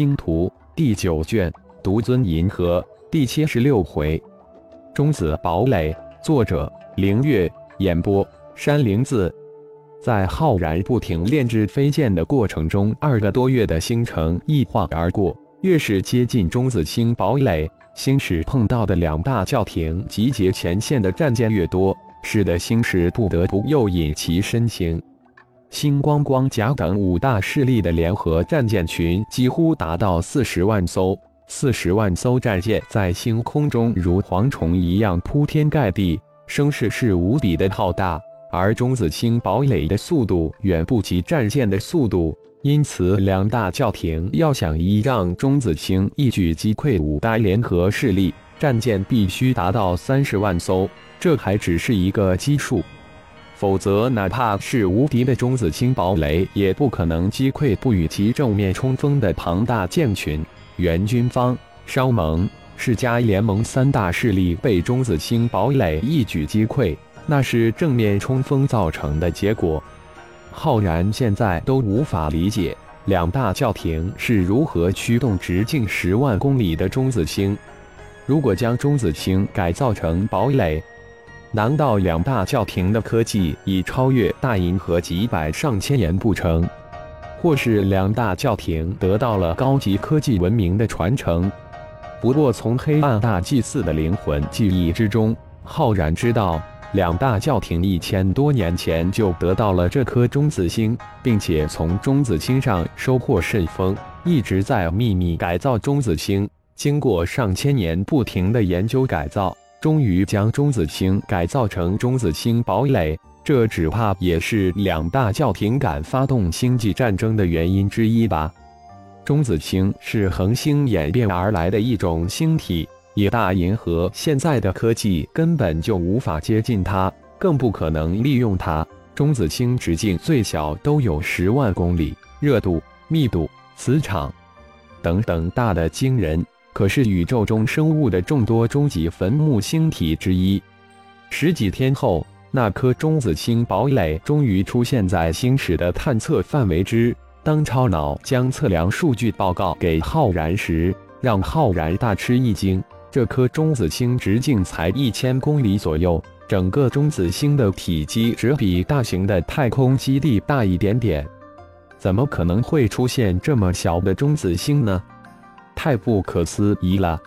星图》第九卷，独尊银河第七十六回，中子堡垒。作者：凌月。演播：山灵子。在浩然不停炼制飞剑的过程中，二个多月的星程一晃而过。越是接近中子星堡垒，星矢碰到的两大教廷集结前线的战舰越多，使得星矢不得不诱引其身形。星光光甲等五大势力的联合战舰群几乎达到四十万艘，四十万艘战舰在星空中如蝗虫一样铺天盖地。声势是无比的浩大，而中子星堡垒的速度远不及战舰的速度，因此两大教廷要想依让中子星一举击溃五大联合势力，战舰必须达到三十万艘，这还只是一个基数，否则哪怕是无敌的中子星堡垒，也不可能击溃不与其正面冲锋的庞大舰群。援军方，商盟。世家联盟三大势力被中子星堡垒一举击溃，那是正面冲锋造成的结果。浩然现在都无法理解两大教廷是如何驱动直径十万公里的中子星。如果将中子星改造成堡垒，难道两大教廷的科技已超越大银河几百上千年不成？或是两大教廷得到了高级科技文明的传承？不过，从黑暗大祭司的灵魂记忆之中，浩然知道，两大教廷一千多年前就得到了这颗中子星，并且从中子星上收获甚丰，一直在秘密改造中子星。经过上千年不停的研究改造，终于将中子星改造成中子星堡垒。这只怕也是两大教廷敢发动星际战争的原因之一吧。中子星是恒星演变而来的一种星体，以大银河现在的科技根本就无法接近它，更不可能利用它。中子星直径最小都有十万公里，热度、密度、磁场等等大的惊人，可是宇宙中生物的众多终极坟墓星体之一。十几天后，那颗中子星堡垒终于出现在星矢的探测范围之。当超脑将测量数据报告给浩然时，让浩然大吃一惊。这颗中子星直径才一千公里左右，整个中子星的体积只比大型的太空基地大一点点。怎么可能会出现这么小的中子星呢？太不可思议了！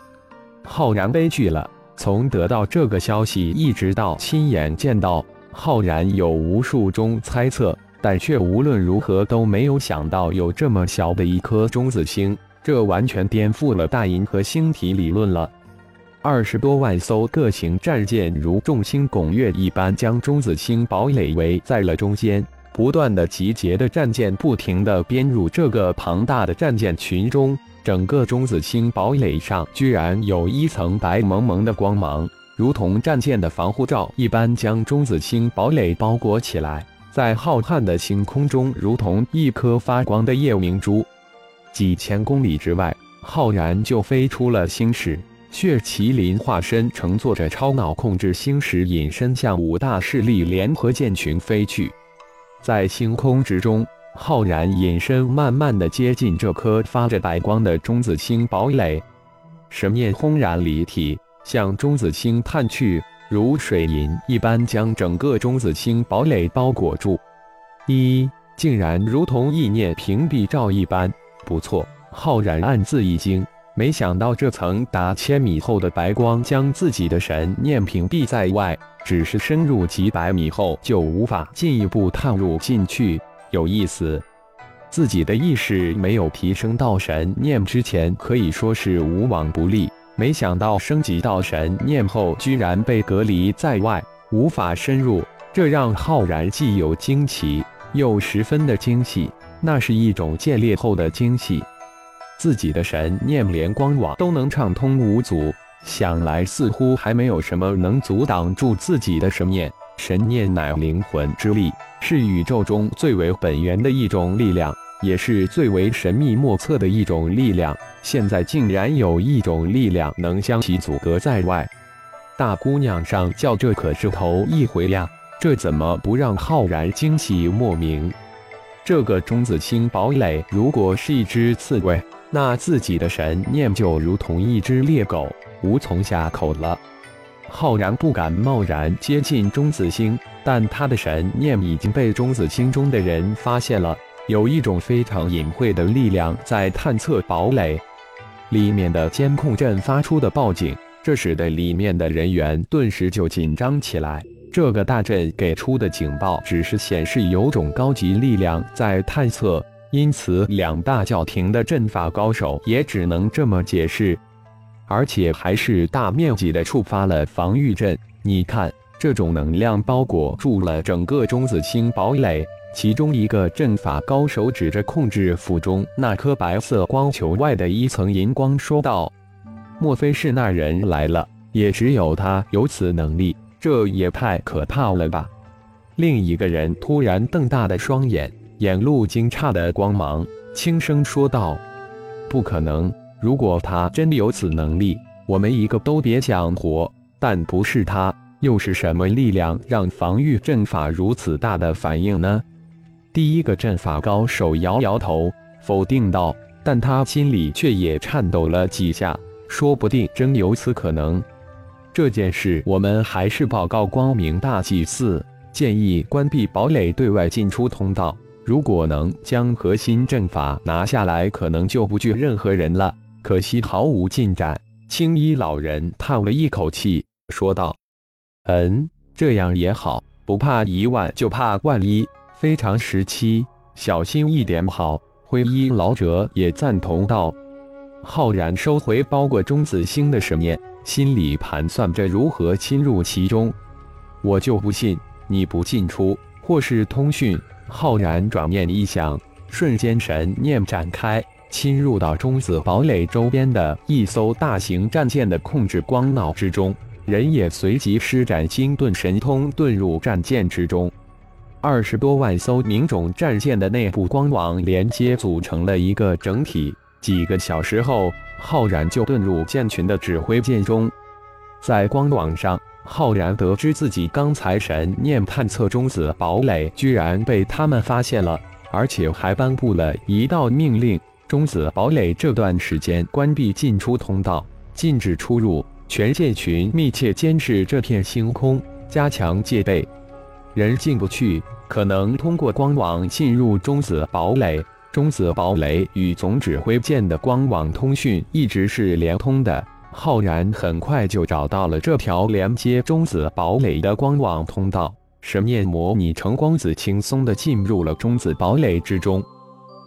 浩然悲剧了。从得到这个消息一直到亲眼见到，浩然有无数种猜测。但却无论如何都没有想到有这么小的一颗中子星，这完全颠覆了大银河星体理论了。二十多万艘各型战舰如众星拱月一般将中子星堡垒围在了中间，不断的集结的战舰不停的编入这个庞大的战舰群中，整个中子星堡垒上居然有一层白蒙蒙的光芒，如同战舰的防护罩一般，将中子星堡垒包裹起来。在浩瀚的星空中，如同一颗发光的夜明珠。几千公里之外，浩然就飞出了星矢，血麒麟化身乘坐着超脑控制星矢，隐身向五大势力联合舰群飞去。在星空之中，浩然隐身，慢慢的接近这颗发着白光的中子星堡垒，神念轰然离体，向中子星探去。如水银一般将整个中子星堡垒包裹住，一竟然如同意念屏蔽罩一般。不错，浩然暗自一惊，没想到这层达千米厚的白光将自己的神念屏蔽在外，只是深入几百米后就无法进一步探入进去。有意思，自己的意识没有提升到神念之前，可以说是无往不利。没想到升级到神念后，居然被隔离在外，无法深入，这让浩然既有惊奇，又十分的惊喜。那是一种建立后的惊喜，自己的神念连光网都能畅通无阻，想来似乎还没有什么能阻挡住自己的神念。神念乃灵魂之力，是宇宙中最为本源的一种力量。也是最为神秘莫测的一种力量，现在竟然有一种力量能将其阻隔在外。大姑娘上轿，这可是头一回呀，这怎么不让浩然惊喜莫名？这个中子星堡垒如果是一只刺猬，那自己的神念就如同一只猎狗，无从下口了。浩然不敢贸然接近钟子星，但他的神念已经被钟子星中的人发现了，有一种非常隐晦的力量在探测堡垒里面的监控阵发出的报警，这使得里面的人员顿时就紧张起来。这个大阵给出的警报只是显示有种高级力量在探测，因此两大教廷的阵法高手也只能这么解释。而且还是大面积的触发了防御阵。你看，这种能量包裹住了整个中子星堡垒。其中一个阵法高手指着控制府中那颗白色光球外的一层银光说道：“莫非是那人来了？也只有他有此能力，这也太可怕了吧！”另一个人突然瞪大的双眼，眼露惊诧的光芒，轻声说道：“不可能！”如果他真有此能力，我们一个都别想活。但不是他，又是什么力量让防御阵法如此大的反应呢？第一个阵法高手摇摇头，否定道。但他心里却也颤抖了几下，说不定真有此可能。这件事我们还是报告光明大祭司，建议关闭堡垒对外进出通道。如果能将核心阵法拿下来，可能就不惧任何人了。可惜毫无进展。青衣老人叹了一口气，说道：“嗯，这样也好，不怕一万就怕万一。非常时期，小心一点好。”灰衣老者也赞同道。浩然收回包裹中子星的神念，心里盘算着如何侵入其中。我就不信你不进出，或是通讯。浩然转念一想，瞬间神念展开。侵入到中子堡垒周边的一艘大型战舰的控制光脑之中，人也随即施展星遁神通遁入战舰之中。二十多万艘明种战舰的内部光网连接组成了一个整体。几个小时后，浩然就遁入舰群的指挥舰中。在光网上，浩然得知自己刚才神念探测中子堡垒，居然被他们发现了，而且还颁布了一道命令。中子堡垒这段时间关闭进出通道，禁止出入。全界群密切监视这片星空，加强戒备。人进不去，可能通过光网进入中子堡垒。中子堡垒与总指挥舰的光网通讯一直是连通的。浩然很快就找到了这条连接中子堡垒的光网通道，神念模拟成光子，轻松地进入了中子堡垒之中。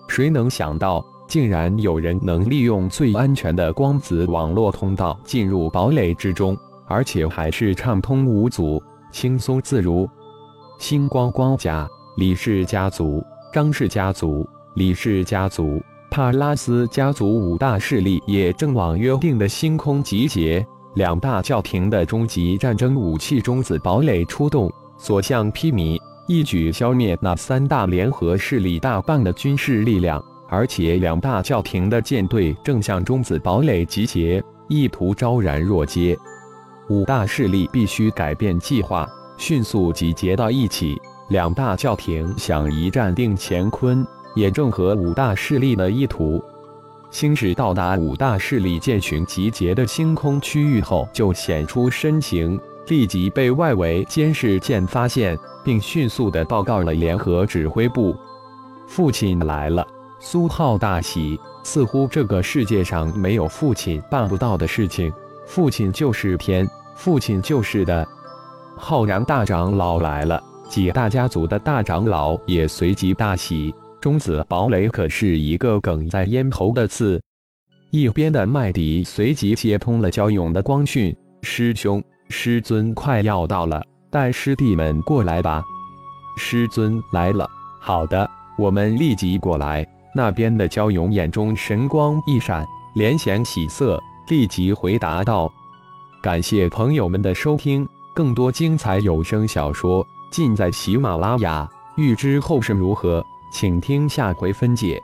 谁能想到？竟然有人能利用最安全的光子网络通道进入堡垒之中，而且还是畅通无阻、轻松自如。星光光家、李氏家族、张氏家族、李氏家族、帕拉斯家族五大势力也正往约定的星空集结。两大教廷的终极战争武器中子堡垒出动，所向披靡，一举消灭那三大联合势力大半的军事力量。而且两大教廷的舰队正向中子堡垒集结，意图昭然若揭。五大势力必须改变计划，迅速集结到一起。两大教廷想一战定乾坤，也正合五大势力的意图。星矢到达五大势力舰群集结的星空区域后，就显出身形，立即被外围监视舰发现，并迅速的报告了联合指挥部。父亲来了。苏浩大喜，似乎这个世界上没有父亲办不到的事情。父亲就是天，父亲就是的。浩然大长老来了，几大家族的大长老也随即大喜。中子堡垒可是一个梗在咽喉的刺。一边的麦迪随即接通了焦勇的光讯：“师兄，师尊快要到了，带师弟们过来吧。”师尊来了，好的，我们立即过来。那边的焦勇眼中神光一闪，脸显喜色，立即回答道：“感谢朋友们的收听，更多精彩有声小说尽在喜马拉雅。欲知后事如何，请听下回分解。”